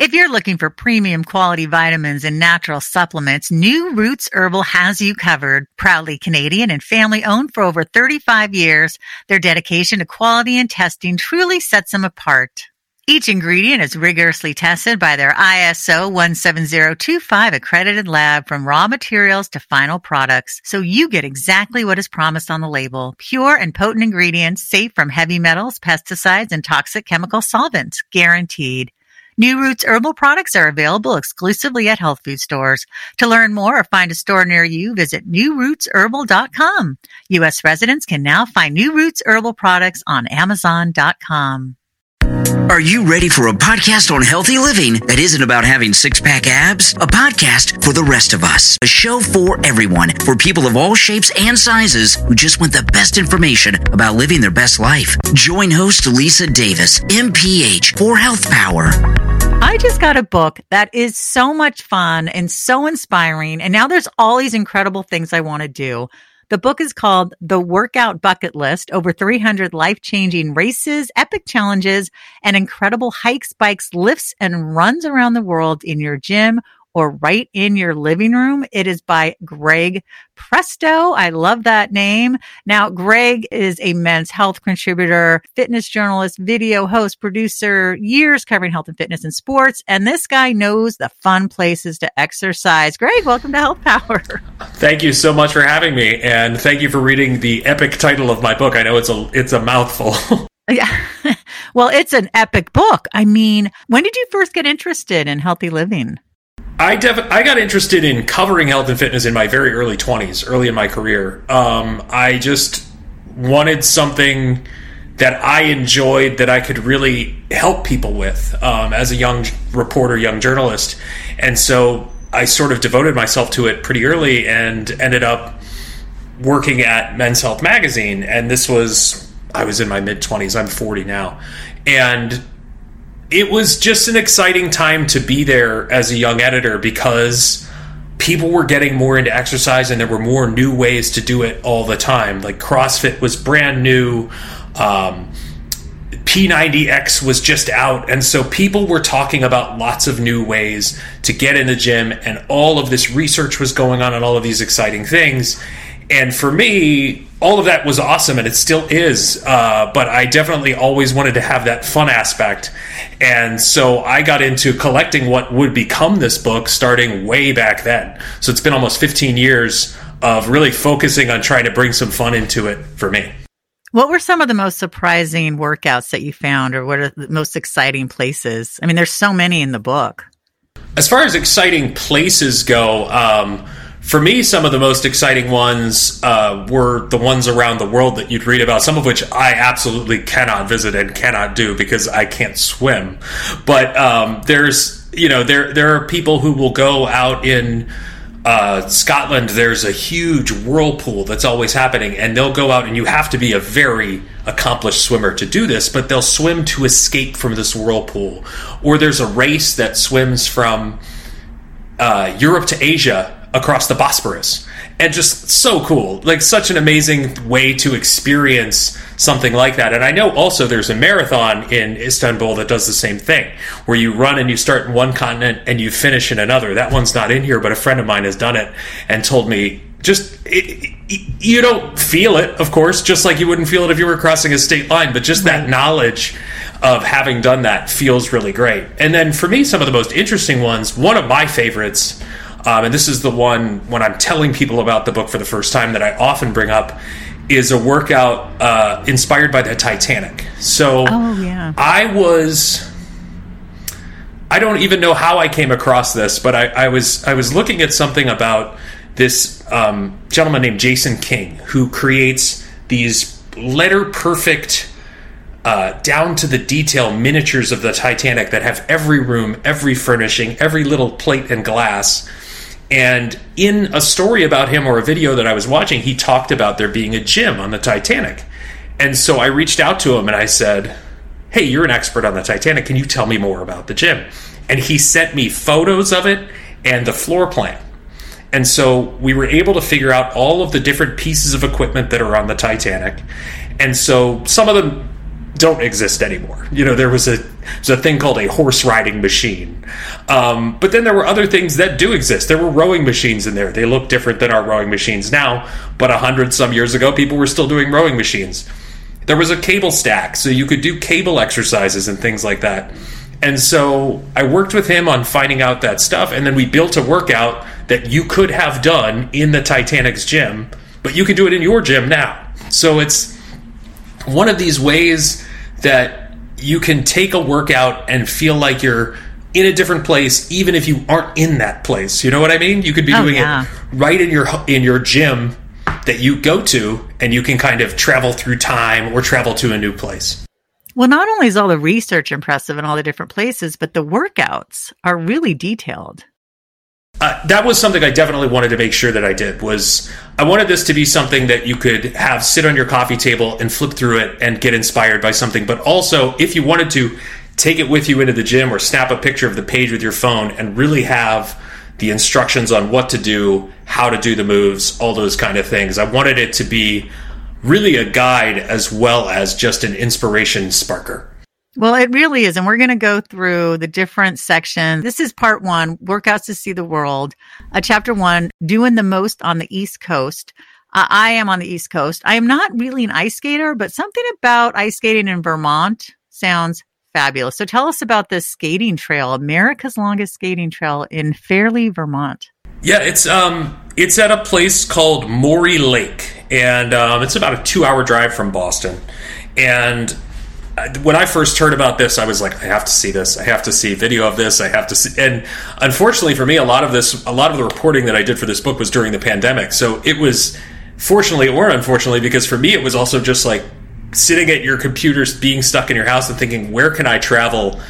If you're looking for premium quality vitamins and natural supplements, New Roots Herbal has you covered. Proudly Canadian and family owned for over 35 years, their dedication to quality and testing truly sets them apart. Each ingredient is rigorously tested by their ISO 17025 accredited lab from raw materials to final products, so you get exactly what is promised on the label. Pure and potent ingredients, safe from heavy metals, pesticides, and toxic chemical solvents, guaranteed. New Roots herbal products are available exclusively at health food stores. To learn more or find a store near you, visit newrootsherbal.com. U.S. residents can now find New Roots herbal products on amazon.com. Are you ready for a podcast on healthy living that isn't about having six pack abs? A podcast for the rest of us. A show for everyone, for people of all shapes and sizes who just want the best information about living their best life. Join host Lisa Davis, MPH, for Health Power. I just got a book that is so much fun and so inspiring. And now there's all these incredible things I want to do. The book is called The Workout Bucket List Over 300 Life Changing Races, Epic Challenges, and Incredible Hikes, Bikes, Lifts, and Runs Around the World in Your Gym or right in your living room. It is by Greg Presto. I love that name. Now, Greg is a men's health contributor, fitness journalist, video host, producer, years covering health and fitness and sports. And this guy knows the fun places to exercise. Greg, welcome to Health Power. Thank you so much for having me. And thank you for reading the epic title of my book. I know it's a, it's a mouthful. Yeah. well, it's an epic book. I mean, when did you first get interested in healthy living? I def- I got interested in covering health and fitness in my very early 20s, early in my career. Um, I just wanted something that I enjoyed that I could really help people with um, as a young reporter, young journalist. And so I sort of devoted myself to it pretty early and ended up working at Men's Health Magazine. And this was, I was in my mid 20s, I'm 40 now. And it was just an exciting time to be there as a young editor because people were getting more into exercise and there were more new ways to do it all the time. Like CrossFit was brand new. Um, P90X was just out. And so people were talking about lots of new ways to get in the gym, and all of this research was going on and all of these exciting things. And for me, all of that was awesome and it still is. Uh, but I definitely always wanted to have that fun aspect. And so I got into collecting what would become this book starting way back then. So it's been almost 15 years of really focusing on trying to bring some fun into it for me. What were some of the most surprising workouts that you found, or what are the most exciting places? I mean, there's so many in the book. As far as exciting places go, um, for me, some of the most exciting ones uh, were the ones around the world that you'd read about, some of which I absolutely cannot visit and cannot do because I can't swim. But um, there's, you know, there there are people who will go out in uh, Scotland. There's a huge whirlpool that's always happening, and they'll go out, and you have to be a very accomplished swimmer to do this, but they'll swim to escape from this whirlpool. Or there's a race that swims from uh, Europe to Asia across the Bosporus. And just so cool. Like, such an amazing way to experience something like that. And I know also there's a marathon in Istanbul that does the same thing, where you run and you start in one continent and you finish in another. That one's not in here, but a friend of mine has done it and told me just it, it, you don't feel it, of course, just like you wouldn't feel it if you were crossing a state line, but just that knowledge of having done that feels really great. And then for me, some of the most interesting ones, one of my favorites um, and this is the one when I'm telling people about the book for the first time that I often bring up is a workout uh, inspired by the Titanic. So oh, yeah. I was. I don't even know how I came across this, but I, I was I was looking at something about this um, gentleman named Jason King who creates these letter perfect, uh, down to the detail miniatures of the Titanic that have every room, every furnishing, every little plate and glass and in a story about him or a video that I was watching, he talked about there being a gym on the Titanic. And so I reached out to him and I said, Hey, you're an expert on the Titanic. Can you tell me more about the gym? And he sent me photos of it and the floor plan. And so we were able to figure out all of the different pieces of equipment that are on the Titanic. And so some of them don't exist anymore. You know, there was a a thing called a horse riding machine, um, but then there were other things that do exist. There were rowing machines in there. They look different than our rowing machines now, but a hundred some years ago, people were still doing rowing machines. There was a cable stack, so you could do cable exercises and things like that. And so I worked with him on finding out that stuff, and then we built a workout that you could have done in the Titanic's gym, but you can do it in your gym now. So it's one of these ways that you can take a workout and feel like you're in a different place even if you aren't in that place you know what i mean you could be oh, doing yeah. it right in your in your gym that you go to and you can kind of travel through time or travel to a new place well not only is all the research impressive in all the different places but the workouts are really detailed uh, that was something I definitely wanted to make sure that I did was I wanted this to be something that you could have sit on your coffee table and flip through it and get inspired by something but also if you wanted to take it with you into the gym or snap a picture of the page with your phone and really have the instructions on what to do, how to do the moves, all those kind of things. I wanted it to be really a guide as well as just an inspiration sparker. Well, it really is. And we're going to go through the different sections. This is part one workouts to see the world. Uh, chapter one doing the most on the East Coast. Uh, I am on the East Coast. I am not really an ice skater, but something about ice skating in Vermont sounds fabulous. So tell us about this skating trail, America's longest skating trail in Fairlee, Vermont. Yeah, it's um it's at a place called Morey Lake, and um, it's about a two hour drive from Boston. And when I first heard about this, I was like, I have to see this. I have to see video of this. I have to see. And unfortunately for me, a lot of this, a lot of the reporting that I did for this book was during the pandemic. So it was, fortunately or unfortunately, because for me, it was also just like sitting at your computer, being stuck in your house and thinking, where can I travel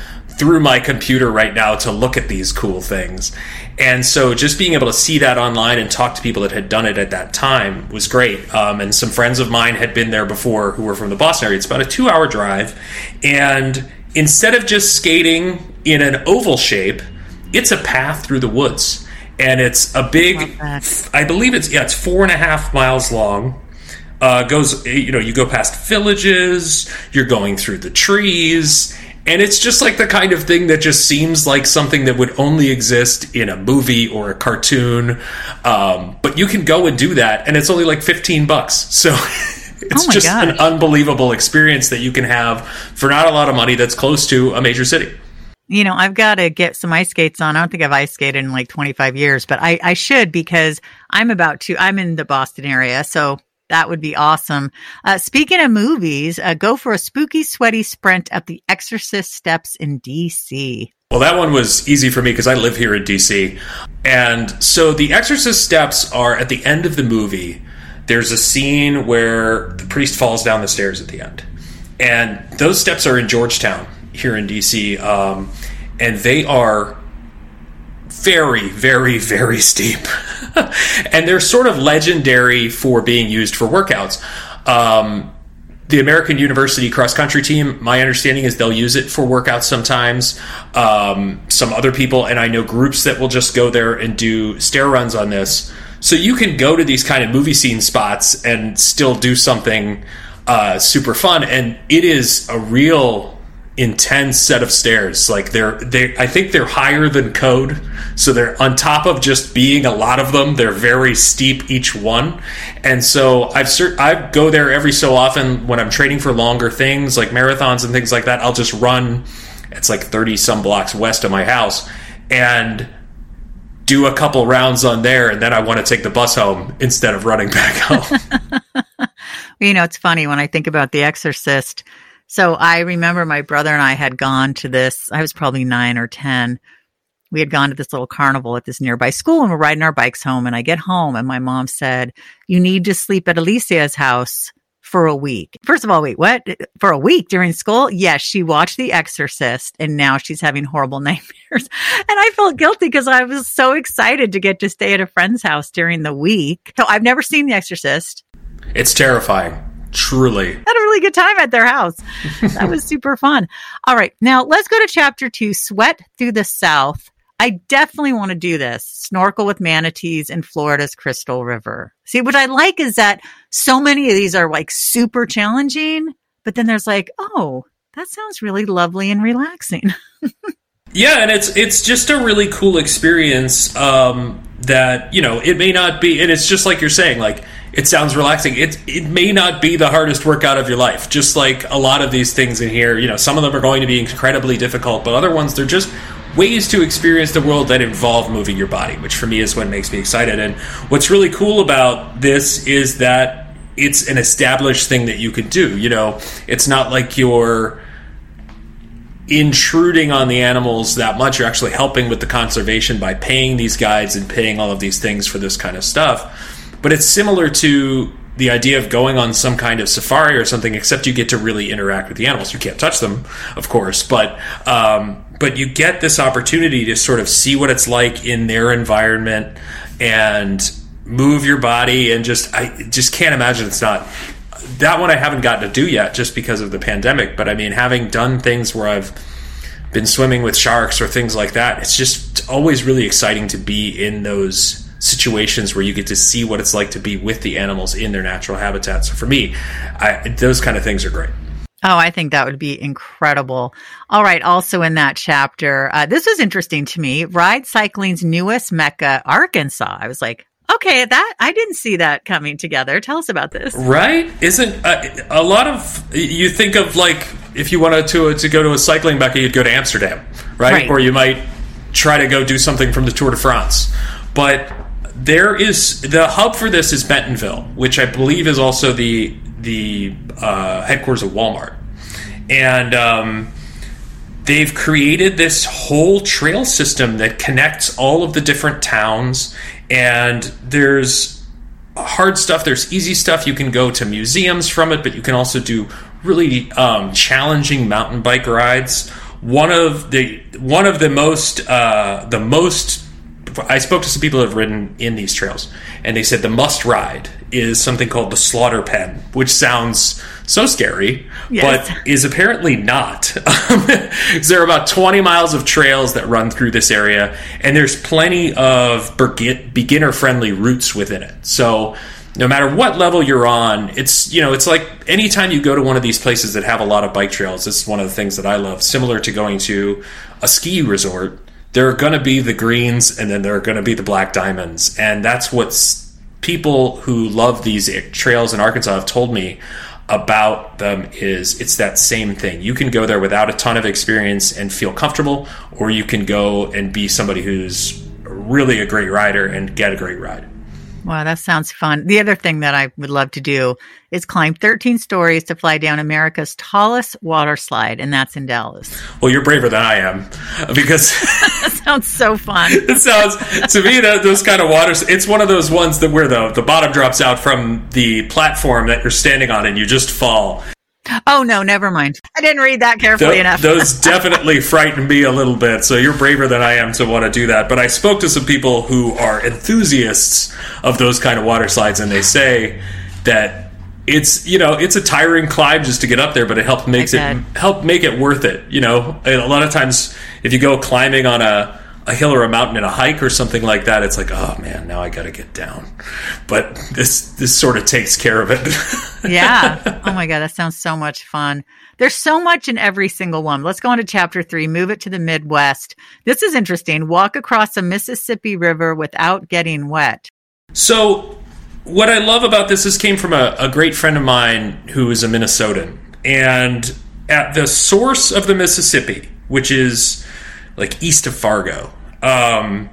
through my computer right now to look at these cool things? And so just being able to see that online and talk to people that had done it at that time was great. Um, and some friends of mine had been there before who were from the Boston area. It's about a two hour drive. And instead of just skating in an oval shape, it's a path through the woods. And it's a big, I believe it's, yeah, it's four and a half miles long. Uh, goes, you know, you go past villages, you're going through the trees, and it's just like the kind of thing that just seems like something that would only exist in a movie or a cartoon. Um, but you can go and do that, and it's only like 15 bucks. So it's oh just gosh. an unbelievable experience that you can have for not a lot of money that's close to a major city. You know, I've got to get some ice skates on. I don't think I've ice skated in like 25 years, but I, I should because I'm about to, I'm in the Boston area. So that would be awesome. Uh, speaking of movies, uh, go for a spooky, sweaty sprint up the Exorcist steps in DC. Well, that one was easy for me because I live here in DC. And so the Exorcist steps are at the end of the movie. There's a scene where the priest falls down the stairs at the end. And those steps are in Georgetown here in DC. Um, and they are very, very, very steep. and they're sort of legendary for being used for workouts. Um, the American University cross country team, my understanding is they'll use it for workouts sometimes. Um, some other people, and I know groups that will just go there and do stair runs on this. So you can go to these kind of movie scene spots and still do something uh, super fun. And it is a real intense set of stairs. Like they're they I think they're higher than code. So they're on top of just being a lot of them. They're very steep each one. And so I've cert- I go there every so often when I'm training for longer things like marathons and things like that. I'll just run it's like 30 some blocks west of my house and do a couple rounds on there and then I want to take the bus home instead of running back home. you know, it's funny when I think about The Exorcist so I remember my brother and I had gone to this, I was probably nine or 10. We had gone to this little carnival at this nearby school and we're riding our bikes home. And I get home and my mom said, You need to sleep at Alicia's house for a week. First of all, wait, what? For a week during school? Yes, she watched The Exorcist and now she's having horrible nightmares. And I felt guilty because I was so excited to get to stay at a friend's house during the week. So I've never seen The Exorcist. It's terrifying. Truly. Had a really good time at their house. that was super fun. All right. Now let's go to chapter two Sweat Through the South. I definitely want to do this. Snorkel with manatees in Florida's Crystal River. See, what I like is that so many of these are like super challenging, but then there's like, oh, that sounds really lovely and relaxing. yeah, and it's it's just a really cool experience. Um, that you know, it may not be, and it's just like you're saying, like it sounds relaxing. It it may not be the hardest workout of your life. Just like a lot of these things in here, you know, some of them are going to be incredibly difficult, but other ones they're just ways to experience the world that involve moving your body, which for me is what makes me excited. And what's really cool about this is that it's an established thing that you could do. You know, it's not like you're intruding on the animals that much. You're actually helping with the conservation by paying these guides and paying all of these things for this kind of stuff. But it's similar to the idea of going on some kind of safari or something, except you get to really interact with the animals. You can't touch them, of course, but um, but you get this opportunity to sort of see what it's like in their environment and move your body and just I just can't imagine it's not that one I haven't gotten to do yet just because of the pandemic. But I mean, having done things where I've been swimming with sharks or things like that, it's just always really exciting to be in those situations where you get to see what it's like to be with the animals in their natural habitat. So for me, I, those kind of things are great. Oh, I think that would be incredible. All right. Also in that chapter, uh, this was interesting to me. Ride cycling's newest mecca, Arkansas. I was like, okay, that I didn't see that coming together. Tell us about this. Right? Isn't uh, a lot of you think of like if you wanted to to go to a cycling mecca, you'd go to Amsterdam, right? right? Or you might try to go do something from the Tour de France, but there is the hub for this is Bentonville, which I believe is also the the uh, headquarters of Walmart, and um, they've created this whole trail system that connects all of the different towns. And there's hard stuff. There's easy stuff. You can go to museums from it, but you can also do really um, challenging mountain bike rides. One of the one of the most uh, the most I spoke to some people who have ridden in these trails, and they said the must ride is something called the Slaughter Pen, which sounds so scary, yes. but is apparently not. Um, there are about 20 miles of trails that run through this area, and there's plenty of beginner friendly routes within it. So, no matter what level you're on, it's you know it's like anytime you go to one of these places that have a lot of bike trails. This is one of the things that I love. Similar to going to a ski resort, there are going to be the greens and then there are going to be the black diamonds. And that's what people who love these trails in Arkansas have told me about them is it's that same thing. You can go there without a ton of experience and feel comfortable, or you can go and be somebody who's really a great rider and get a great ride. Wow, that sounds fun. The other thing that I would love to do is climb 13 stories to fly down America's tallest water slide, and that's in Dallas. Well, you're braver than I am because that sounds so fun. it sounds to me that those kind of waters. It's one of those ones that where the the bottom drops out from the platform that you're standing on, and you just fall. Oh no, never mind. I didn't read that carefully Th- enough. those definitely frighten me a little bit. So you're braver than I am to want to do that. But I spoke to some people who are enthusiasts of those kind of water slides, and they say that it's you know it's a tiring climb just to get up there, but it helps makes it help make it worth it. You know, and a lot of times if you go climbing on a a hill or a mountain in a hike or something like that, it's like, oh man, now I got to get down. But this this sort of takes care of it. yeah. Oh my god, that sounds so much fun. There's so much in every single one. Let's go on to chapter three. Move it to the Midwest. This is interesting. Walk across the Mississippi River without getting wet. So, what I love about this is came from a, a great friend of mine who is a Minnesotan, and at the source of the Mississippi, which is like east of Fargo. Um,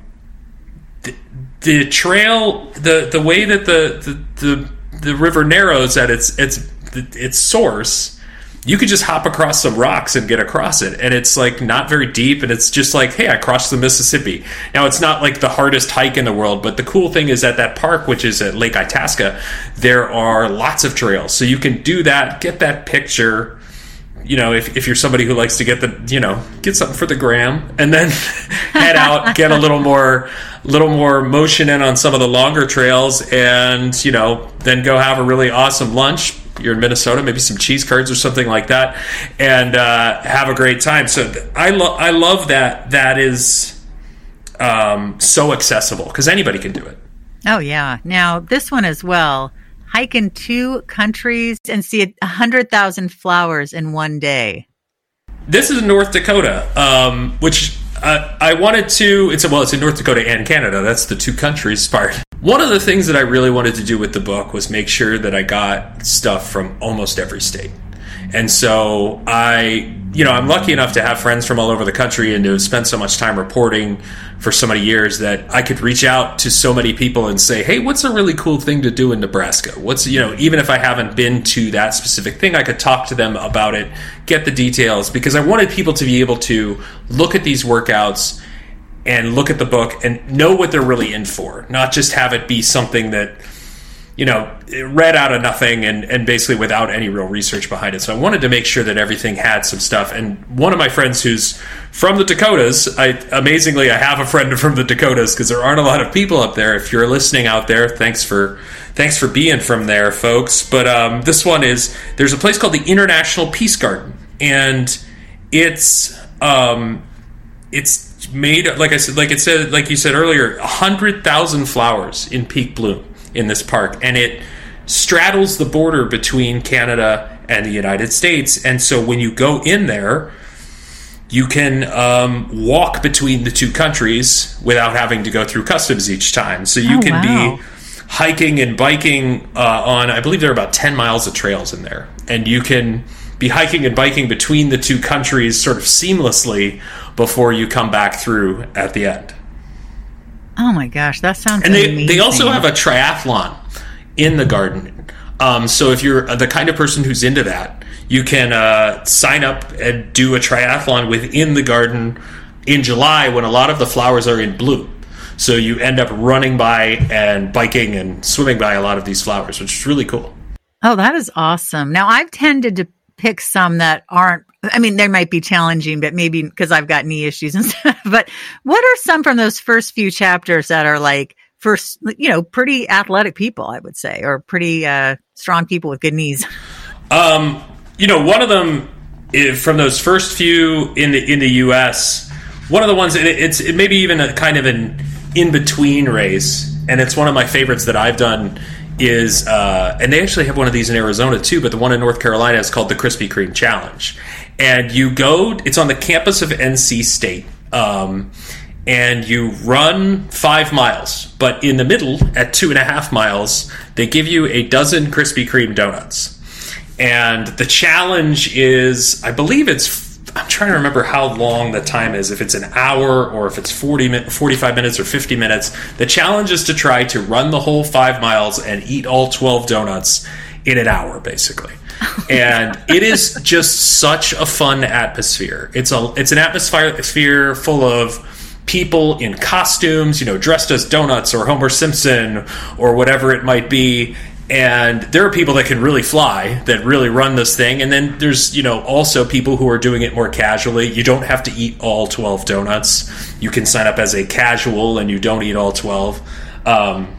the, the trail, the the way that the, the the the river narrows at its its its source, you could just hop across some rocks and get across it, and it's like not very deep, and it's just like, hey, I crossed the Mississippi. Now it's not like the hardest hike in the world, but the cool thing is at that park, which is at Lake Itasca, there are lots of trails, so you can do that, get that picture you know, if, if you're somebody who likes to get the, you know, get something for the gram and then head out, get a little more, little more motion in on some of the longer trails and, you know, then go have a really awesome lunch. You're in Minnesota, maybe some cheese curds or something like that and, uh, have a great time. So I love, I love that that is, um, so accessible because anybody can do it. Oh yeah. Now this one as well hike in two countries and see a hundred thousand flowers in one day. This is North Dakota, um, which uh, I wanted to. It's well, it's in North Dakota and Canada. That's the two countries part. One of the things that I really wanted to do with the book was make sure that I got stuff from almost every state. And so I, you know, I'm lucky enough to have friends from all over the country and to spent so much time reporting for so many years that I could reach out to so many people and say, "Hey, what's a really cool thing to do in Nebraska? What's, you know, even if I haven't been to that specific thing, I could talk to them about it, get the details because I wanted people to be able to look at these workouts and look at the book and know what they're really in for, not just have it be something that you know, read out of nothing and, and basically without any real research behind it. So I wanted to make sure that everything had some stuff. And one of my friends who's from the Dakotas, I amazingly I have a friend from the Dakotas because there aren't a lot of people up there. If you're listening out there, thanks for thanks for being from there, folks. But um, this one is there's a place called the International Peace Garden, and it's um, it's made like I said, like it said, like you said earlier, hundred thousand flowers in peak bloom in this park, and it straddles the border between Canada and the United States. And so when you go in there, you can um, walk between the two countries without having to go through customs each time. So you Oh, can wow. be hiking and biking uh, on, I believe there are about 10 miles of trails in there. And you can be hiking and biking between the two countries sort of seamlessly before you come back through at the end. Oh my gosh, that sounds And they, amazing. they also have a triathlon in the garden. Um, so if you're the kind of person who's into that, you can uh, sign up and do a triathlon within the garden in July when a lot of the flowers are in bloom. So you end up running by and biking and swimming by a lot of these flowers, which is really cool. Oh, that is awesome. Now, I've tended to pick some that aren't, I mean, they might be challenging, but maybe because I've got knee issues and stuff. But what are some from those first few chapters that are like, first, you know, pretty athletic people, I would say, or pretty uh, strong people with good knees? Um, you know, one of them from those first few in the in the U.S. One of the ones it's it maybe even a kind of an in between race, and it's one of my favorites that I've done. Is uh, and they actually have one of these in Arizona too, but the one in North Carolina is called the Krispy Kreme Challenge, and you go. It's on the campus of NC State. Um, and you run five miles, but in the middle, at two and a half miles, they give you a dozen Krispy Kreme donuts. And the challenge is, I believe it's, I'm trying to remember how long the time is, if it's an hour or if it's 40 min- 45 minutes or 50 minutes. The challenge is to try to run the whole five miles and eat all 12 donuts in an hour, basically. and it is just such a fun atmosphere. It's a it's an atmosphere full of people in costumes, you know, dressed as donuts or Homer Simpson or whatever it might be. And there are people that can really fly, that really run this thing. And then there's, you know, also people who are doing it more casually. You don't have to eat all 12 donuts. You can sign up as a casual and you don't eat all 12. Um,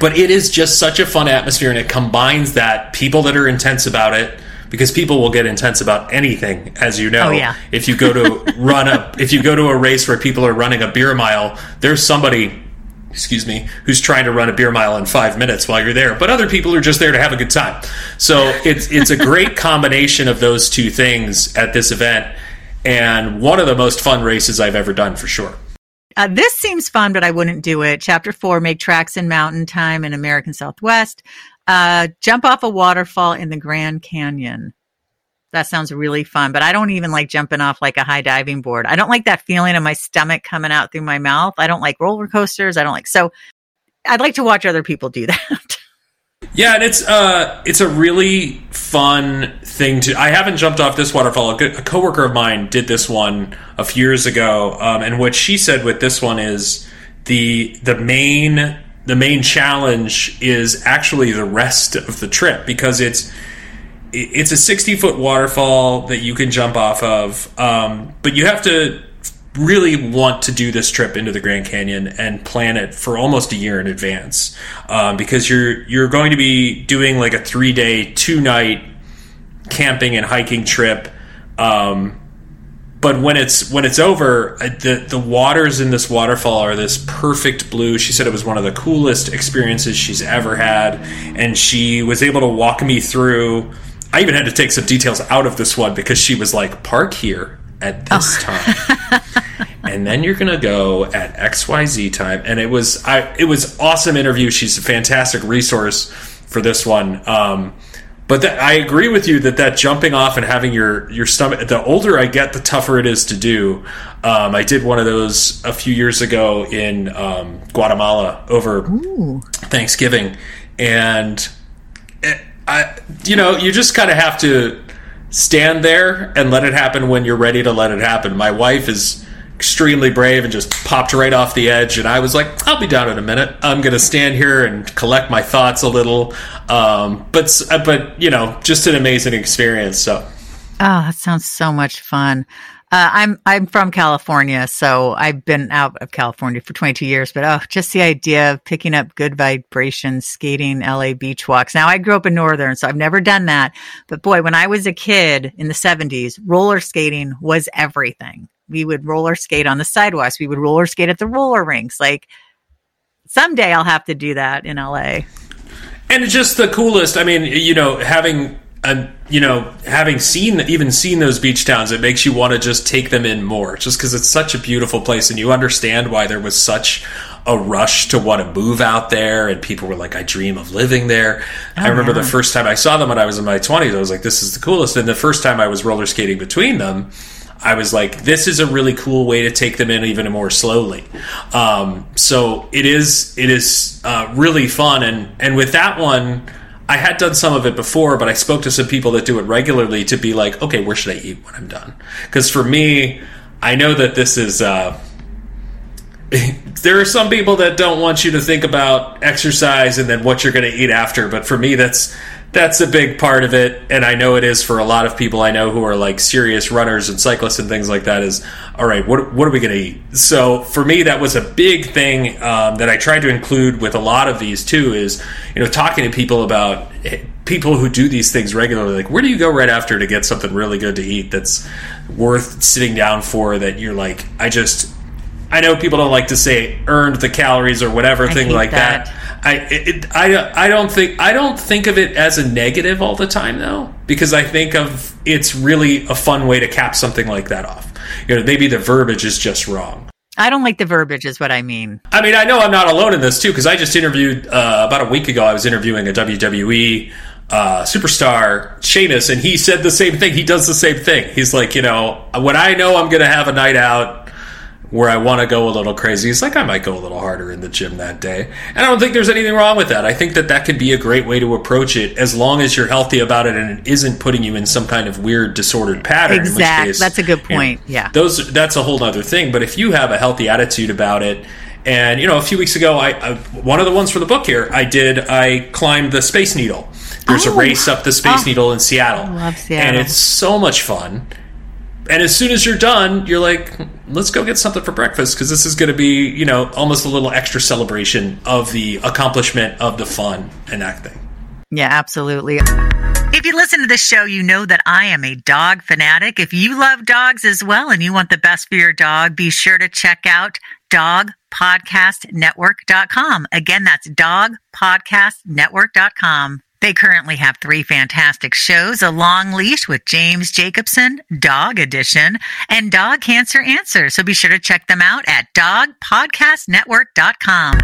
but it is just such a fun atmosphere and it combines that people that are intense about it because people will get intense about anything as you know Oh, yeah. if you go to run a if you go to a race where people are running a beer mile there's somebody excuse me who's trying to run a beer mile in five minutes while you're there but other people are just there to have a good time so it's it's a great combination of those two things at this event and one of the most fun races i've ever done for sure Uh, this seems fun, but I wouldn't do it. Chapter four, make tracks in mountain time in American Southwest. Uh, jump off a waterfall in the Grand Canyon. That sounds really fun, but I don't even like jumping off like a high diving board. I don't like that feeling of my stomach coming out through my mouth. I don't like roller coasters. I don't like, so I'd like to watch other people do that. Yeah, and it's uh it's a really fun thing to. I haven't jumped off this waterfall. A, coworker of mine did this one a few years ago, um, and what she said with this one is the the main the main challenge is actually the rest of the trip because it's it's a 60 foot waterfall that you can jump off of, um, but you have to really want to do this trip into the Grand Canyon and plan it for almost a year in advance um, because you're you're going to be doing like a three day, two night camping and hiking trip. Um, but when it's when it's over, the the waters in this waterfall are this perfect blue. She said it was one of the coolest experiences she's ever had, and she was able to walk me through. I even had to take some details out of this one because she was like, "Park here at this oh. time." and then you're gonna go at XYZ time. And it was I it was awesome interview. She's a fantastic resource for this one. Um, but that, I agree with you that that jumping off and having your your stomach. The older I get, the tougher it is to do. Um, I did one of those a few years ago in um, Guatemala over Ooh. Thanksgiving, and I, you know, you just kind of have to stand there and let it happen when you're ready to let it happen. My wife is extremely brave and just popped right off the edge. And I was like, I'll be down in a minute. I'm going to stand here and collect my thoughts a little. Um, but, but, you know, just an amazing experience. So. Oh, that sounds so much fun. Uh, I'm I'm from California, so I've been out of California for 22 years. But oh, just the idea of picking up good vibrations, skating LA beach walks. Now I grew up in Northern, so I've never done that. But boy, when I was a kid in the 70s, roller skating was everything we would roller skate on the sidewalks. We would roller skate at the roller rinks. Like someday I'll have to do that in LA. And it's just the coolest. I mean, you know, having a, you know, having seen even seen those beach towns, it makes you want to just take them in more, just because it's such a beautiful place, and you understand why there was such a rush to want to move out there, and people were like, "I dream of living there." Oh, I remember yeah. the first time I saw them when I was in my twenties, I was like, "This is the coolest." And the first time I was roller skating between them I was like, this is a really cool way to take them in even more slowly. Um, so it is it is uh, really fun, and and with that one. I had done some of it before, but I spoke to some people that do it regularly to be like, okay, where should I eat when I'm done? Because for me, I know that this is. Uh, there are some people that don't want you to think about exercise and then what you're going to eat after, but for me, that's that's a big part of it and i know it is for a lot of people i know who are like serious runners and cyclists and things like that is all right what, what are we going to eat? So for me that was a big thing um, that i tried to include with a lot of these too is you know talking to people about people who do these things regularly like where do you go right after to get something really good to eat that's worth sitting down for that you're like i just i know people don't like to say earned the calories or whatever I thing like that, that I it, I I don't think I don't think of it as a negative all the time though because I think of it's really a fun way to cap something like that off. You know, maybe the verbiage is just wrong. I don't like the verbiage, is what I mean. I mean, I know I'm not alone in this too because I just interviewed uh, about a week ago. I was interviewing a WWE uh, superstar, Sheamus, and he said the same thing. He does the same thing. He's like, you know, when I know I'm going to have a night out where I want to go a little crazy. It's like I might go a little harder in the gym that day. And I don't think there's anything wrong with that. I think that that could be a great way to approach it as long as you're healthy about it and it isn't putting you in some kind of weird disordered pattern. Exactly. That's a good point. You know, yeah. Those that's a whole other thing. But if you have a healthy attitude about it, and you know, a few weeks ago, I, I one of the ones for the book here, I did. I climbed the Space Needle. There's oh, a race up the Space oh, Needle in Seattle, Love Seattle, and it's so much fun and as soon as you're done, you're like, let's go get something for breakfast because this is going to be, you know, almost a little extra celebration of the accomplishment of the fun and that thing. Yeah, absolutely. If you listen to this show, you know that I am a dog fanatic. If you love dogs as well and you want the best for your dog, be sure to check out dogpodcastnetwork.com. Again, that's dogpodcastnetwork.com. They currently have three fantastic shows A Long Leash with James Jacobson, Dog Edition, and Dog Cancer Answer. So be sure to check them out at dogpodcastnetwork.com.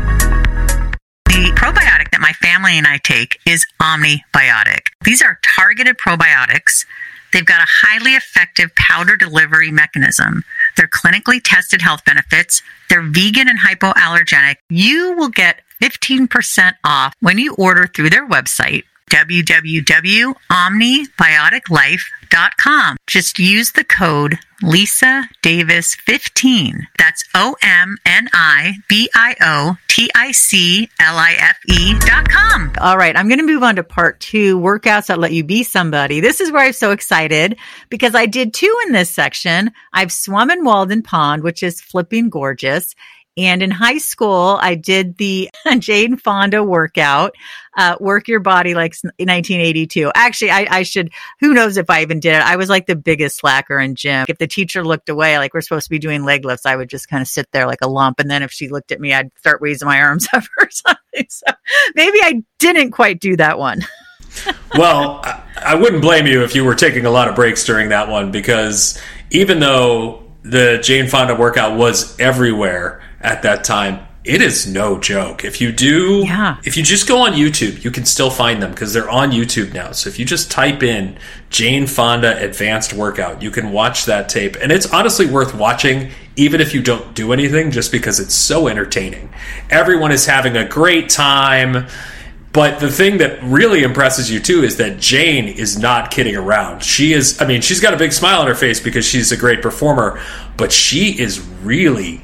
The probiotic that my family and I take is Omnibiotic. These are targeted probiotics. They've got a highly effective powder delivery mechanism. They're clinically tested health benefits. They're vegan and hypoallergenic. You will get 15% off when you order through their website www.omnibioticlife.com. Just use the code Lisa Davis 15. That's O M N I B I O T I C L I F E dot com. All right. I'm going to move on to part two workouts that let you be somebody. This is where I'm so excited because I did two in this section. I've swum in Walden Pond, which is flipping gorgeous. And in high school, I did the Jane Fonda workout, uh, work your body like 1982. Actually, I, I, should, who knows if I even did it. I was like the biggest slacker in gym. If the teacher looked away, like we're supposed to be doing leg lifts, I would just kind of sit there like a lump. And then if she looked at me, I'd start raising my arms up or something. So maybe I didn't quite do that one. well, I wouldn't blame you if you were taking a lot of breaks during that one because even though the Jane Fonda workout was everywhere, at that time, it is no joke. If you do, yeah. if you just go on YouTube, you can still find them because they're on YouTube now. So if you just type in Jane Fonda advanced workout, you can watch that tape. And it's honestly worth watching, even if you don't do anything, just because it's so entertaining. Everyone is having a great time. But the thing that really impresses you too is that Jane is not kidding around. She is, I mean, she's got a big smile on her face because she's a great performer, but she is really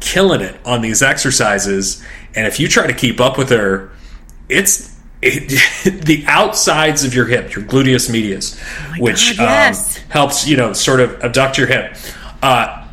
killing it on these exercises. And if you try to keep up with her, it's it, the outsides of your hip, your gluteus medius, oh which God, yes. um, helps you know sort of abduct your hip. Uh,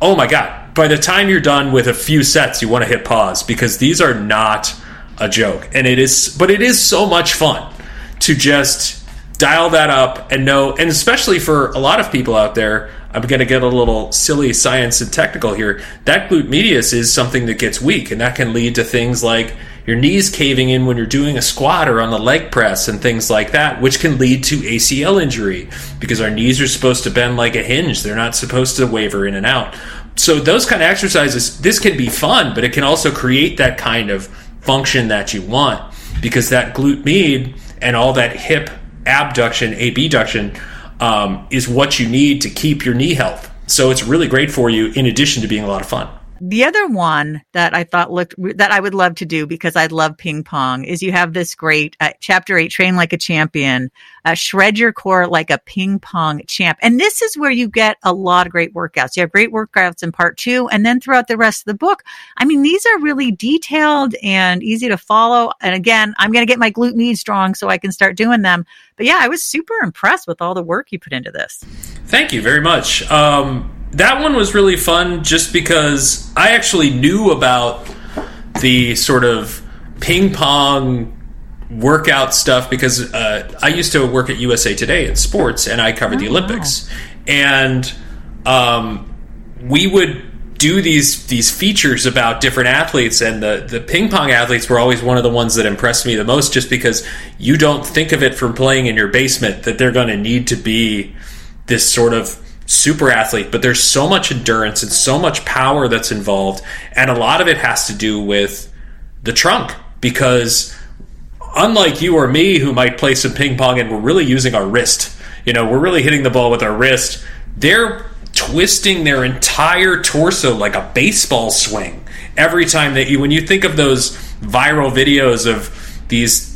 oh my God! By the time you're done with a few sets, you want to hit pause because these are not a joke, and it is. But it is so much fun to just dial that up and know, and especially for a lot of people out there I'm going to get a little silly science and technical here. That glute medius is something that gets weak, and that can lead to things like your knees caving in when you're doing a squat or on the leg press and things like that, which can lead to ACL injury because our knees are supposed to bend like a hinge. They're not supposed to waver in and out. So, those kind of exercises, this can be fun, but it can also create that kind of function that you want because that glute med and all that hip abduction, abduction um, is what you need to keep your knee health. So it's really great for you in addition to being a lot of fun. The other one that I thought looked that I would love to do because I love ping pong is you have this great uh, chapter eight, train like a champion, uh, shred your core like a ping pong champ. And this is where you get a lot of great workouts. You have great workouts in part two and then throughout the rest of the book. I mean, these are really detailed and easy to follow. And again, I'm going to get my glute med strong so I can start doing them. But yeah, I was super impressed with all the work you put into this. Thank you very much. Um, that one was really fun just because I actually knew about the sort of ping pong workout stuff because uh, I used to work at USA Today in sports and I covered oh, the Olympics. Wow. And um, we would do these these features about different athletes and the, the ping pong athletes were always one of the ones that impressed me the most just because you don't think of it from playing in your basement that they're going to need to be this sort of super athlete, but there's so much endurance and so much power that's involved. And a lot of it has to do with the trunk because unlike you or me who might play some ping pong and we're really using our wrist, you know, we're really hitting the ball with our wrist, they're twisting their entire torso like a baseball swing every time that you, when you think of those viral videos of these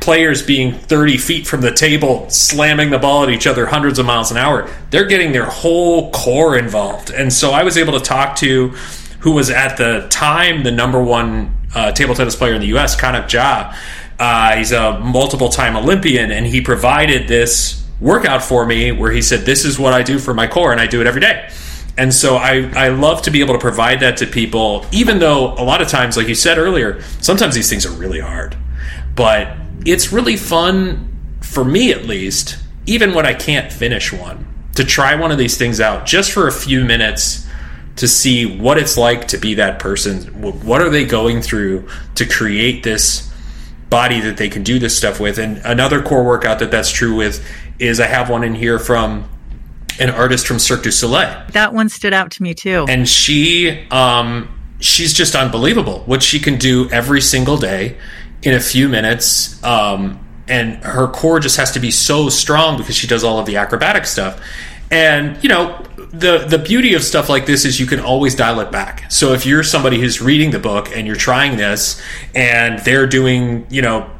players being 30 feet from the table, slamming the ball at each other hundreds of miles an hour. They're getting their whole core involved. And so I was able to talk to who was at the time the number one uh, table tennis player in the U.S., Kanak Jha. Uh, he's a multiple time Olympian, and he provided this workout for me where he said, This is what I do for my core, and I do it every day. And so I, I love to be able to provide that to people, even though a lot of times, like you said earlier, sometimes these things are really hard. But it's really fun for me at least, even when I can't finish one, to try one of these things out just for a few minutes to see what it's like to be that person. What are they going through to create this body that they can do this stuff with? And another core workout that that's true with is I have one in here from an artist from Cirque du Soleil. That one stood out to me too. And she, um, she's just unbelievable. What she can do every single day in a few minutes. Um, and her core just has to be so strong because she does all of the acrobatic stuff. And you know, the the beauty of stuff like this is you can always dial it back. So if you're somebody who's reading the book and you're trying this, and they're doing, you know,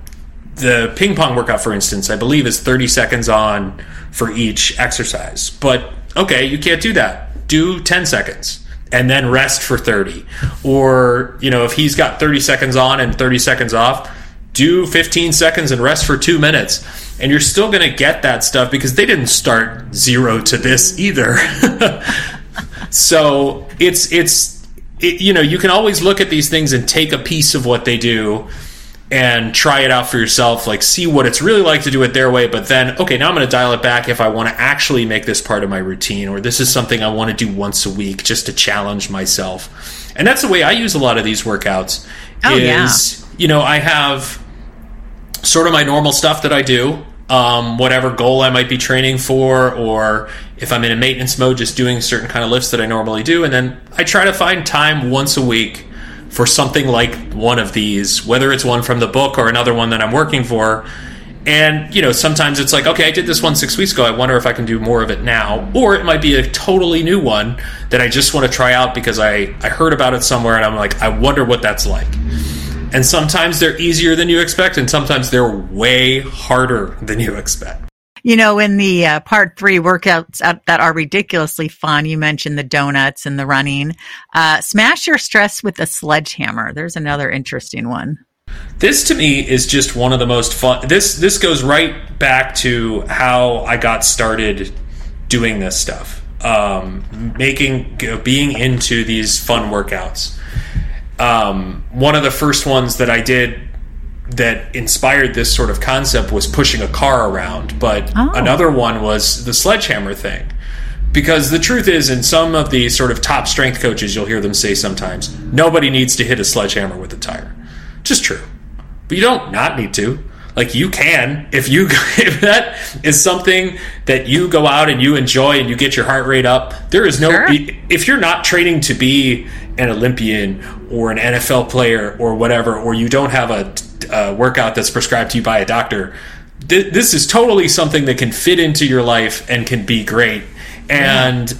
the ping pong workout, for instance, I believe is 30 seconds on for each exercise. But okay, you can't do that. Do 10 seconds and then rest for 30. Or, you know, if he's got 30 seconds on and 30 seconds off, do 15 seconds and rest for two minutes. And you're still going to get that stuff because they didn't start zero to this either. so it's, it's, it, you know, you can always look at these things and take a piece of what they do and try it out for yourself, like see what it's really like to do it their way. But then, okay, now I'm going to dial it back if I want to actually make this part of my routine, or this is something I want to do once a week just to challenge myself. And that's the way I use a lot of these workouts. Oh, is, yeah. you know, I have sort of my normal stuff that I do, um, whatever goal I might be training for, or if I'm in a maintenance mode, just doing certain kind of lifts that I normally do. And then I try to find time once a week for something like one of these, whether it's one from the book or another one that I'm working for. And, you know, sometimes it's like, okay, I did this one six weeks ago. I wonder if I can do more of it now. Or it might be a totally new one that I just want to try out because I, I heard about it somewhere and I'm like, I wonder what that's like. And sometimes they're easier than you expect, and sometimes they're way harder than you expect. You know, in the uh, part three workouts out- that are ridiculously fun, you mentioned the donuts and the running. Uh, smash your stress with a sledgehammer. There's another interesting one. This to me is just one of the most fun. This this goes right back to how I got started doing this stuff, um, making being into these fun workouts. Um, one of the first ones that I did that inspired this sort of concept was pushing a car around, but Oh. another one was the sledgehammer thing. Because the truth is, in some of the sort of top strength coaches, you'll hear them say sometimes, nobody needs to hit a sledgehammer with a tire. Just true. But you don't not need to. Like you can if you if that is something that you go out and you enjoy and you get your heart rate up. There is no Sure. if you're not training to be an Olympian or an NFL player or whatever, or you don't have a, a workout that's prescribed to you by a doctor, th- this is totally something that can fit into your life and can be great. And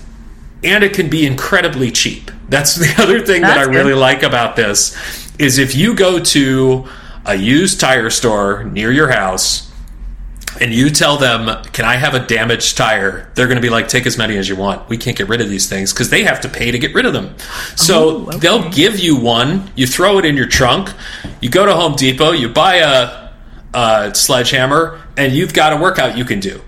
and it can be incredibly cheap. That's the other thing that I good. really like about this is if you go to a used tire store near your house and you tell them, "Can I have a damaged tire?" They're going to be like, "Take as many as you want. We can't get rid of these things because they have to pay to get rid of them." So Oh, okay. they'll give you one. You throw it in your trunk. You go to Home Depot. You buy a, a sledgehammer, and you've got a workout you can do.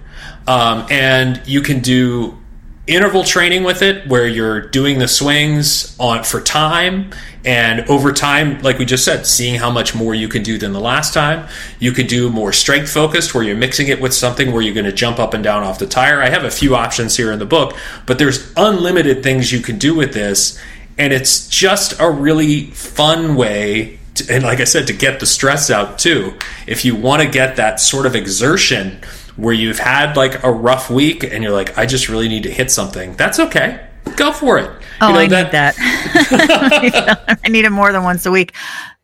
Um, and you can do interval training with it where you're doing the swings on for time. And over time like we just said seeing how much more you can do than the last time. You could do more strength focused where you're mixing it with something where you're going to jump up and down off the tire. I have a few options here in the book but there's unlimited things you can do with this. And it's just a really fun way to, and like i said to get the stress out too. If you want to get that sort of exertion where you've had like a rough week and you're like, I just really need to hit something. That's okay. Go for it. Oh, You know, I need that. I need it more than once a week.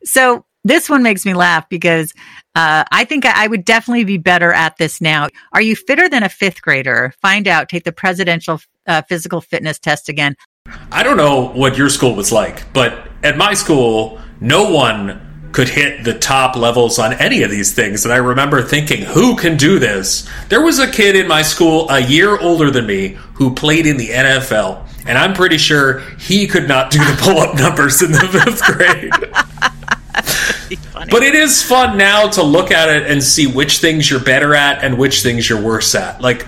So this one makes me laugh because uh, I think I, I would definitely be better at this now. Are you fitter than a fifth grader? Find out. Take the presidential uh, physical fitness test again. I don't know what your school was like, but at my school, no one could hit the top levels on any of these things. And I remember thinking, who can do this? There was a kid in my school a year older than me who played in the NFL. And I'm pretty sure he could not do the pull up numbers in the fifth grade. But it is fun now to look at it and see which things you're better at and which things you're worse at. Like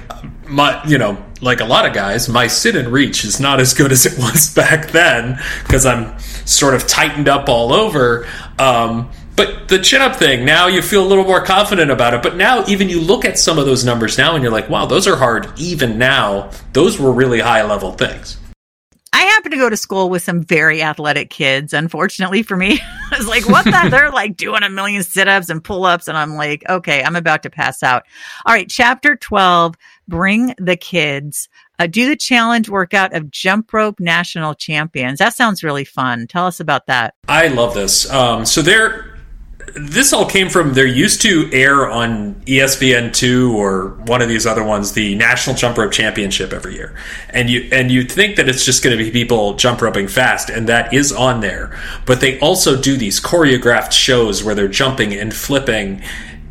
my, you know, like a lot of guys, my sit and reach is not as good as it was back then because I'm sort of tightened up all over. Um, but the chin up thing, now you feel a little more confident about it. But now, even you look at some of those numbers now and you're like, wow, those are hard even now. Those were really high level things. I happen to go to school with some very athletic kids. Unfortunately for me, I was like, what the? They're like doing a million sit ups and pull ups. And I'm like, okay, I'm about to pass out. All right. Chapter 12 Bring the kids. Uh, do the challenge workout of jump rope national champions. That sounds really fun. Tell us about that. I love this. Um, so there, this all came from. There used to air on E ESPN two or one of these other ones the National Jump Rope Championship every year, and you and you'd think that it's just going to be people jump roping fast, and that is on there. But they also do these choreographed shows where they're jumping and flipping,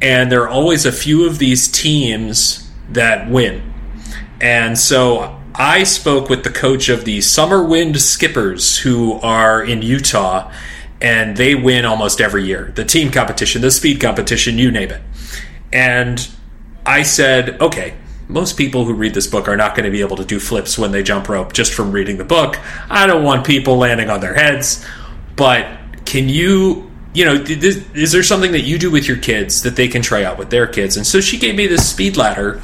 and there are always a few of these teams that win. And so I spoke with the coach of the Summer Wind Skippers, who are in Utah, and they win almost every year. The team competition, the speed competition, you name it. And I said, okay, most people who read this book are not going to be able to do flips when they jump rope just from reading the book. I don't want people landing on their heads, but can you, you know, is there something that you do with your kids that they can try out with their kids? And so she gave me this speed ladder,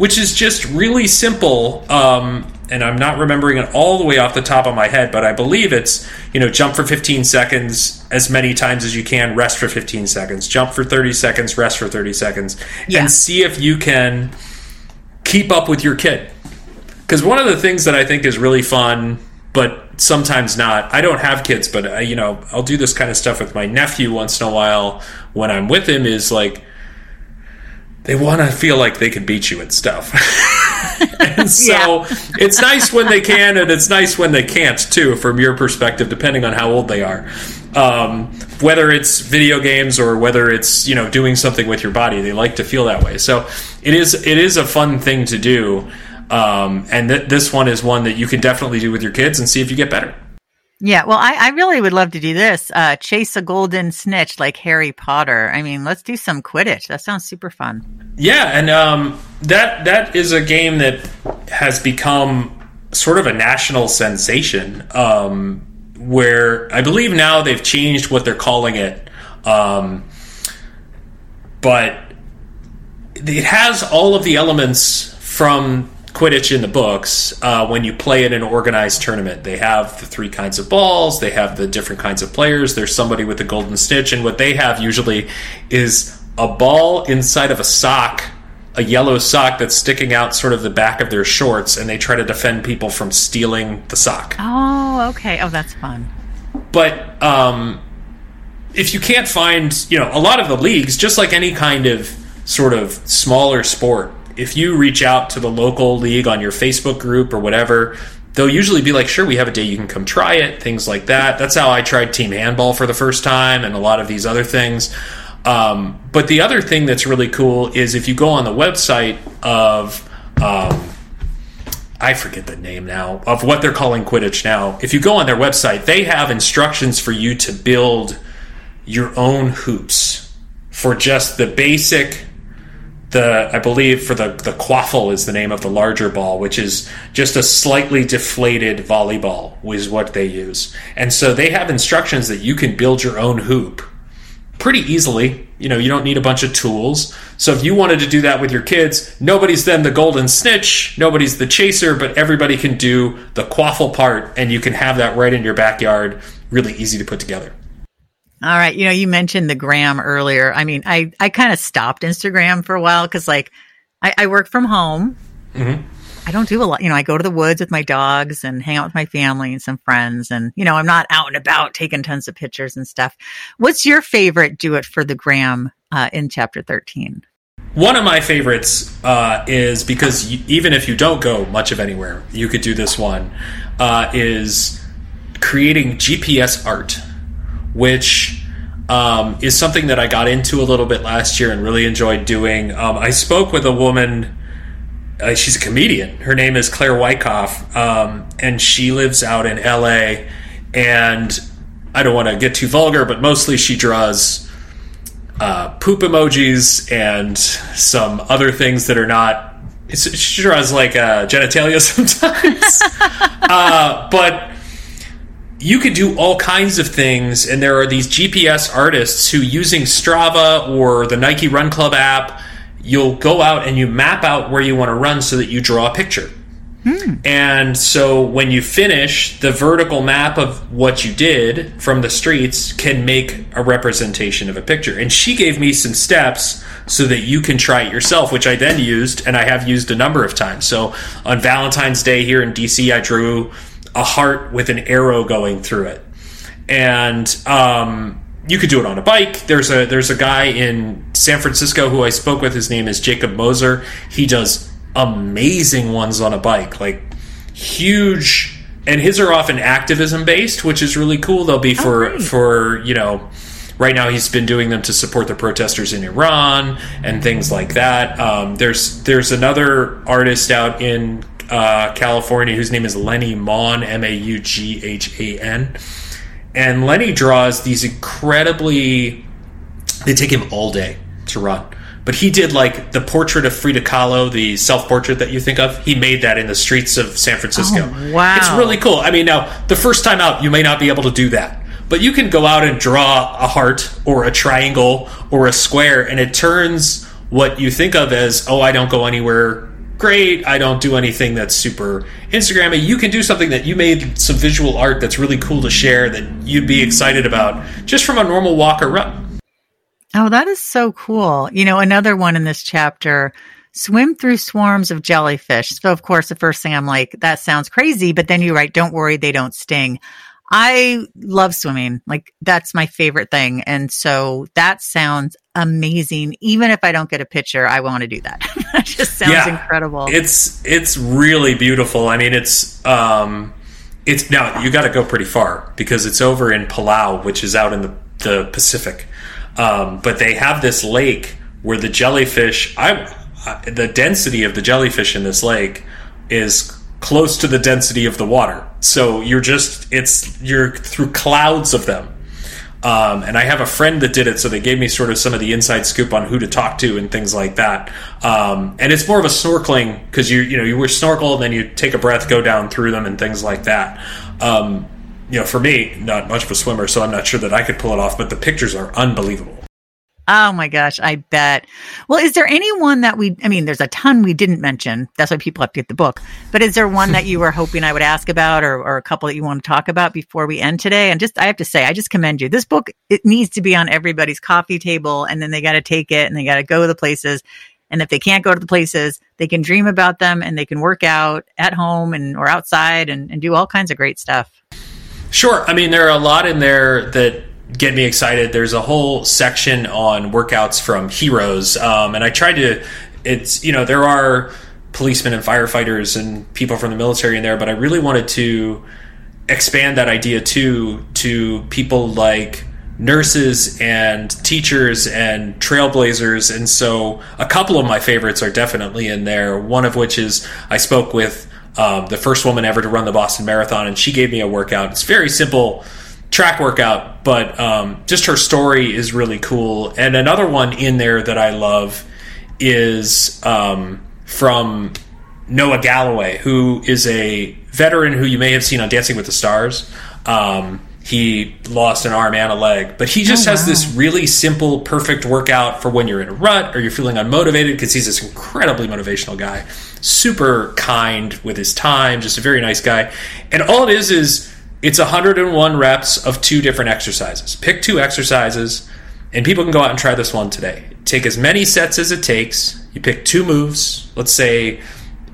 which is just really simple. Um, and I'm not remembering it all the way off the top of my head, but I believe it's, you know, jump for 15 seconds as many times as you can, rest for 15 seconds, jump for 30 seconds, rest for 30 seconds, yeah. and see if you can keep up with your kid. Because one of the things that I think is really fun, but sometimes not, I don't have kids, but, I, uh, you know, I'll do this kind of stuff with my nephew once in a while when I'm with him, is like, they want to feel like they can beat you and stuff. and so yeah. it's nice when they can, and it's nice when they can't too, from your perspective, depending on how old they are. Um, whether it's video games or whether it's you know doing something with your body, they like to feel that way. So it is it is a fun thing to do, um, and th- this one is one that you can definitely do with your kids and see if you get better. Yeah, well, I, I really would love to do this. Uh, chase a golden snitch like Harry Potter. I mean, let's do some Quidditch. That sounds super fun. Yeah, and um, that that is a game that has become sort of a national sensation. Um, where I believe now they've changed what they're calling it, um, but it has all of the elements from Quidditch in the books uh, when you play in an organized tournament. They have the three kinds of balls, they have the different kinds of players. There's somebody with a golden snitch, and what they have usually is a ball inside of a sock, a yellow sock that's sticking out sort of the back of their shorts, and they try to defend people from stealing the sock. Oh, okay. Oh, that's fun. But um, if you can't find, you know, a lot of the leagues, just like any kind of sort of smaller sport, if you reach out to the local league on your Facebook group or whatever, they'll usually be like, sure, we have a day you can come try it, things like that. That's how I tried team handball for the first time and a lot of these other things. Um, but the other thing that's really cool is if you go on the website of, um, I forget the name now, of what they're calling Quidditch now. If you go on their website, they have instructions for you to build your own hoops for just the basic the I believe for the the quaffle is the name of the larger ball, which is just a slightly deflated volleyball, is what they use. And so they have instructions that you can build your own hoop pretty easily. You know, you don't need a bunch of tools. So if you wanted to do that with your kids, nobody's then the golden snitch, nobody's the chaser, but everybody can do the quaffle part, and you can have that right in your backyard. Really easy to put together. All right. You know, you mentioned the gram earlier. I mean, I, I kind of stopped Instagram for a while because, like, I, I, work from home. Mm-hmm. I don't do a lot. You know, I go to the woods with my dogs and hang out with my family and some friends. And, you know, I'm not out and about taking tons of pictures and stuff. What's your favorite do it for the gram uh, in chapter 13? One of my favorites uh, is because you, even if you don't go much of anywhere, you could do this one, uh, is creating GPS art which um, is something that I got into a little bit last year and really enjoyed doing. Um, I spoke with a woman. Uh, she's a comedian. Her name is Claire Wyckoff, um, and she lives out in LA. And I don't want to get too vulgar, but mostly she draws uh, poop emojis and some other things that are not. She draws like uh, genitalia sometimes, uh, but you could do all kinds of things, and there are these GPS artists who, using Strava or the Nike Run Club app, you'll go out and you map out where you want to run so that you draw a picture. Hmm. And so when you finish, the vertical map of what you did from the streets can make a representation of a picture. And she gave me some steps so that you can try it yourself, which I then used and I have used a number of times. So on Valentine's Day here in DC, I drew a heart with an arrow going through it, and um, you could do it on a bike. There's a there's a guy in San Francisco who I spoke with. His name is Jacob Moser. He does amazing ones on a bike, like huge. And his are often activism based, which is really cool. They'll be for oh, for you know right now he's been doing them to support the protesters in Iran and things like that. Um, there's there's another artist out in uh, California, whose name is Lenny Maughan, M A U G H A N. And Lenny draws these incredibly, they take him all day to run. but he did like the portrait of Frida Kahlo, the self portrait that you think of. He made that in the streets of San Francisco. Oh, wow. It's really cool. I mean, now, the first time out, you may not be able to do that, but you can go out and draw a heart or a triangle or a square, and it turns what you think of as, oh, I don't go anywhere great. I don't do anything that's super Instagrammy. You can do something that you made some visual art that's really cool to share that you'd be excited about just from a normal walk or run. Oh, that is so cool. You know, another one in this chapter swim through swarms of jellyfish. So, of course, the first thing I'm like, that sounds crazy. But then you write, don't worry, they don't sting. I love swimming. Like, that's my favorite thing. And so that sounds amazing. Even if I don't get a picture, I want to do that. that just sounds yeah, incredible. It's, it's really beautiful. I mean, it's, um, it's now you got to go pretty far because it's over in Palau, which is out in the, the Pacific. Um, but they have this lake where the jellyfish, I, I, the density of the jellyfish in this lake is close to the density of the water. So you're just, it's, you're through clouds of them. Um, and I have a friend that did it, so they gave me sort of some of the inside scoop on who to talk to and things like that. Um, and it's more of a snorkeling because you you know you were snorkel and then you take a breath, go down through them and things like that. Um, you know, for me, not much of a swimmer, so I'm not sure that I could pull it off, but the pictures are unbelievable. Oh my gosh, I bet. Well, is there anyone that we, I mean, there's a ton we didn't mention. That's why people have to get the book. But is there one that you were hoping I would ask about or, or a couple that you want to talk about before we end today? And just, I have to say, I just commend you. This book, it needs to be on everybody's coffee table and then they got to take it and they got to go to the places. And if they can't go to the places, they can dream about them and they can work out at home and or outside and, and do all kinds of great stuff. Sure. I mean, there are a lot in there that get me excited. There's a whole section on workouts from heroes, um, and I tried to. It's you know there are policemen and firefighters and people from the military in there, but I really wanted to expand that idea too to people like nurses and teachers and trailblazers. And so a couple of my favorites are definitely in there. One of which is I spoke with um, the first woman ever to run the Boston Marathon, and she gave me a workout. It's very simple track workout, but um, just her story is really cool. And another one in there that I love is um, from Noah Galloway, who is a veteran who you may have seen on Dancing with the Stars. Um, he lost an arm and a leg, but he just oh, has this really simple, perfect workout for when you're in a rut or you're feeling unmotivated because he's this incredibly motivational guy, super kind with his time, just a very nice guy. And all it is is it's 101 reps of two different exercises. Pick two exercises, and people can go out and try this one today. Take as many sets as it takes. You pick two moves, let's say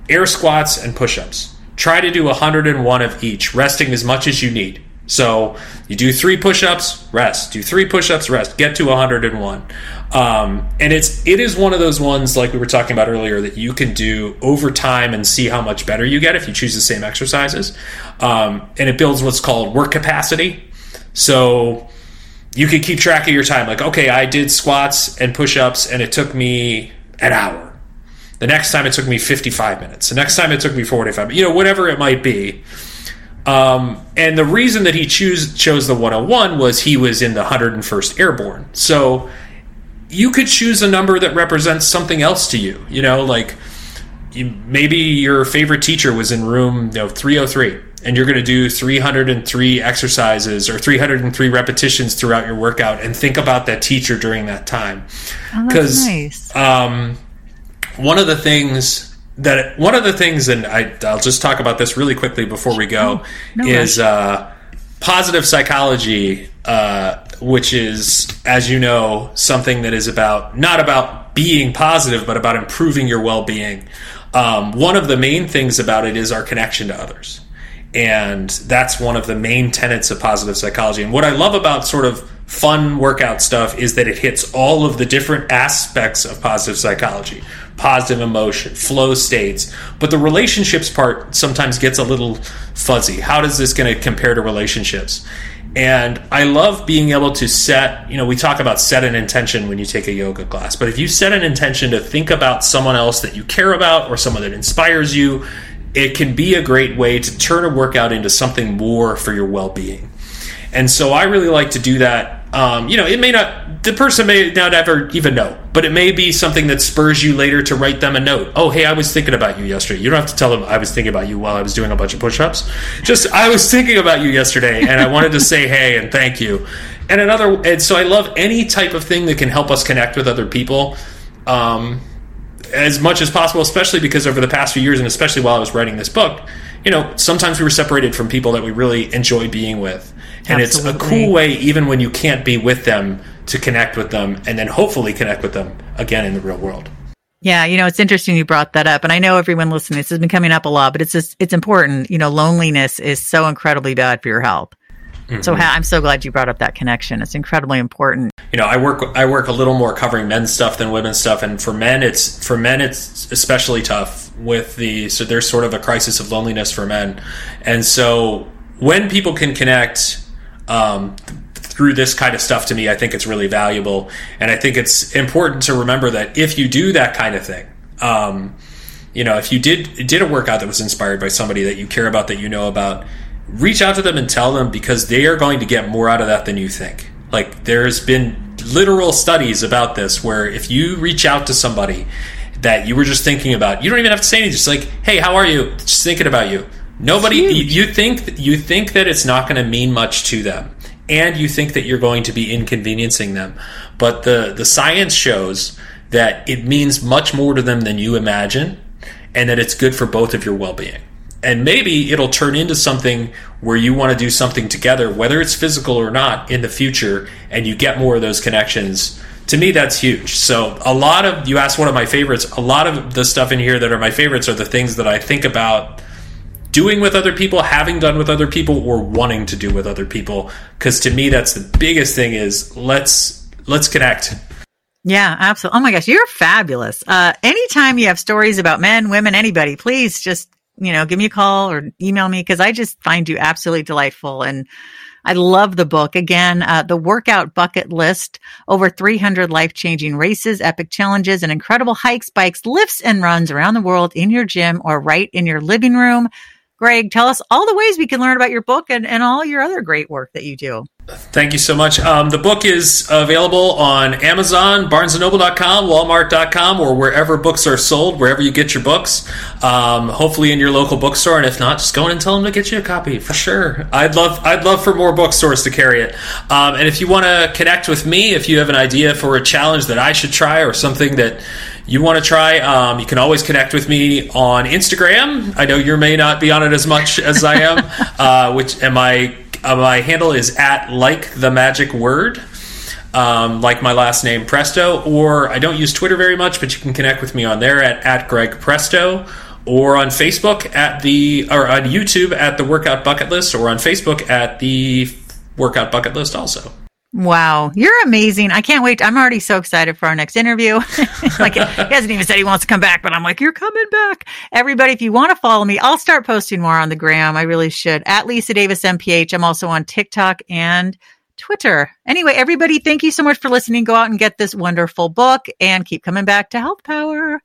air squats and push ups. Try to do 101 of each, resting as much as you need. So you do three push-ups, rest. Do three push-ups, rest. Get to 101. Um, and it's it is one of those ones like we were talking about earlier that you can do over time and see how much better you get if you choose the same exercises. Um, and it builds what's called work capacity. So you can keep track of your time. Like, okay, I did squats and push-ups, and it took me an hour. The next time it took me 55 minutes. The next time it took me 45. You know, whatever it might be um, and the reason that he choose, chose the 101 was he was in the 101st Airborne. So you could choose a number that represents something else to you. You know, like you, maybe your favorite teacher was in room you know, 303 and you're going to do 303 exercises or 303 repetitions throughout your workout and think about that teacher during that time. Because oh, nice. um, one of the things that one of the things, and I, will just talk about this really quickly before we go, no is uh, positive psychology, uh, which is, as you know, something that is about not about being positive, but about improving your well being. Um, one of the main things about it is our connection to others. And that's one of the main tenets of positive psychology. And what I love about sort of fun workout stuff is that it hits all of the different aspects of positive psychology positive emotion, flow states. But the relationships part sometimes gets a little fuzzy. How does this going to compare to relationships? And I love being able to set, you know, we talk about set an intention when you take a yoga class, but if you set an intention to think about someone else that you care about or someone that inspires you, it can be a great way to turn a workout into something more for your well being. And so I really like to do that Um, you know, it may not, the person may not ever even know, but it may be something that spurs you later to write them a note. Oh, hey, I was thinking about you yesterday. You don't have to tell them I was thinking about you while I was doing a bunch of push ups. Just, I was thinking about you yesterday and I wanted to say hey and thank you. And another, and so I love any type of thing that can help us connect with other people. Um, as much as possible, especially because over the past few years, and especially while I was writing this book, you know, sometimes we were separated from people that we really enjoy being with. And Absolutely. it's a cool way, even when you can't be with them, to connect with them and then hopefully connect with them again in the real world. Yeah, you know, it's interesting you brought that up. And I know everyone listening, this has been coming up a lot, but it's just, it's important. You know, loneliness is so incredibly bad for your health. Mm-hmm. So I'm so glad you brought up that connection. It's incredibly important. You know, I work I work a little more covering men's stuff than women's stuff, and for men, it's for men it's especially tough with the so there's sort of a crisis of loneliness for men, and so when people can connect. Um, through this kind of stuff to me, I think it's really valuable. And I think it's important to remember that if you do that kind of thing, um, you know, if you did did a workout that was inspired by somebody that you care about, that you know about, reach out to them and tell them because they are going to get more out of that than you think. Like there's been literal studies about this where if you reach out to somebody that you were just thinking about, you don't even have to say anything. Just like, hey, how are you? Just thinking about you. Nobody, you think you think that it's not going to mean much to them, and you think that you're going to be inconveniencing them, but the the science shows that it means much more to them than you imagine, and that it's good for both of your well being and maybe it'll turn into something where you want to do something together, whether it's physical or not, in the future, and you get more of those connections. To me, that's huge. So, a lot of you asked one of my favorites. A lot of the stuff in here that are my favorites are the things that I think about doing with other people, having done with other people, or wanting to do with other people. Because to me, that's the biggest thing. Is let's let's connect. Yeah, absolutely. Oh my gosh, you're fabulous. Uh, anytime you have stories about men, women, anybody, please just you know, give me a call or email me because I just find you absolutely delightful. And I love the book. Again, uh, the workout bucket list, over 300 life changing races, epic challenges, and incredible hikes, bikes, lifts, and runs around the world in your gym or right in your living room. Greg, tell us all the ways we can learn about your book and, and all your other great work that you do. Thank you so much. Um, the book is available on Amazon, BarnesandNoble.com, Walmart.com, or wherever books are sold, wherever you get your books. Um, hopefully in your local bookstore, and if not, just go in and tell them to get you a copy for sure. I'd love, I'd love for more bookstores to carry it. Um, and if you want to connect with me, if you have an idea for a challenge that I should try or something that you want to try, um, you can always connect with me on Instagram. I know you may not be on it as much as I am, uh, which and my uh, my handle is at like the magic word. Um, like my last name Presto, or I don't use Twitter very much, but you can connect with me on there at, at Greg Presto, or on Facebook at the or on YouTube at the Workout Bucket List, or on Facebook at the Workout Bucket List also. Wow, you're amazing. I can't wait. I'm already so excited for our next interview. like, he hasn't even said he wants to come back, but I'm like, you're coming back. Everybody, if you want to follow me, I'll start posting more on the gram. I really should. At Lisa Davis MPH. I'm also on TikTok and Twitter. Anyway, everybody, thank you so much for listening. Go out and get this wonderful book and keep coming back to Health Power.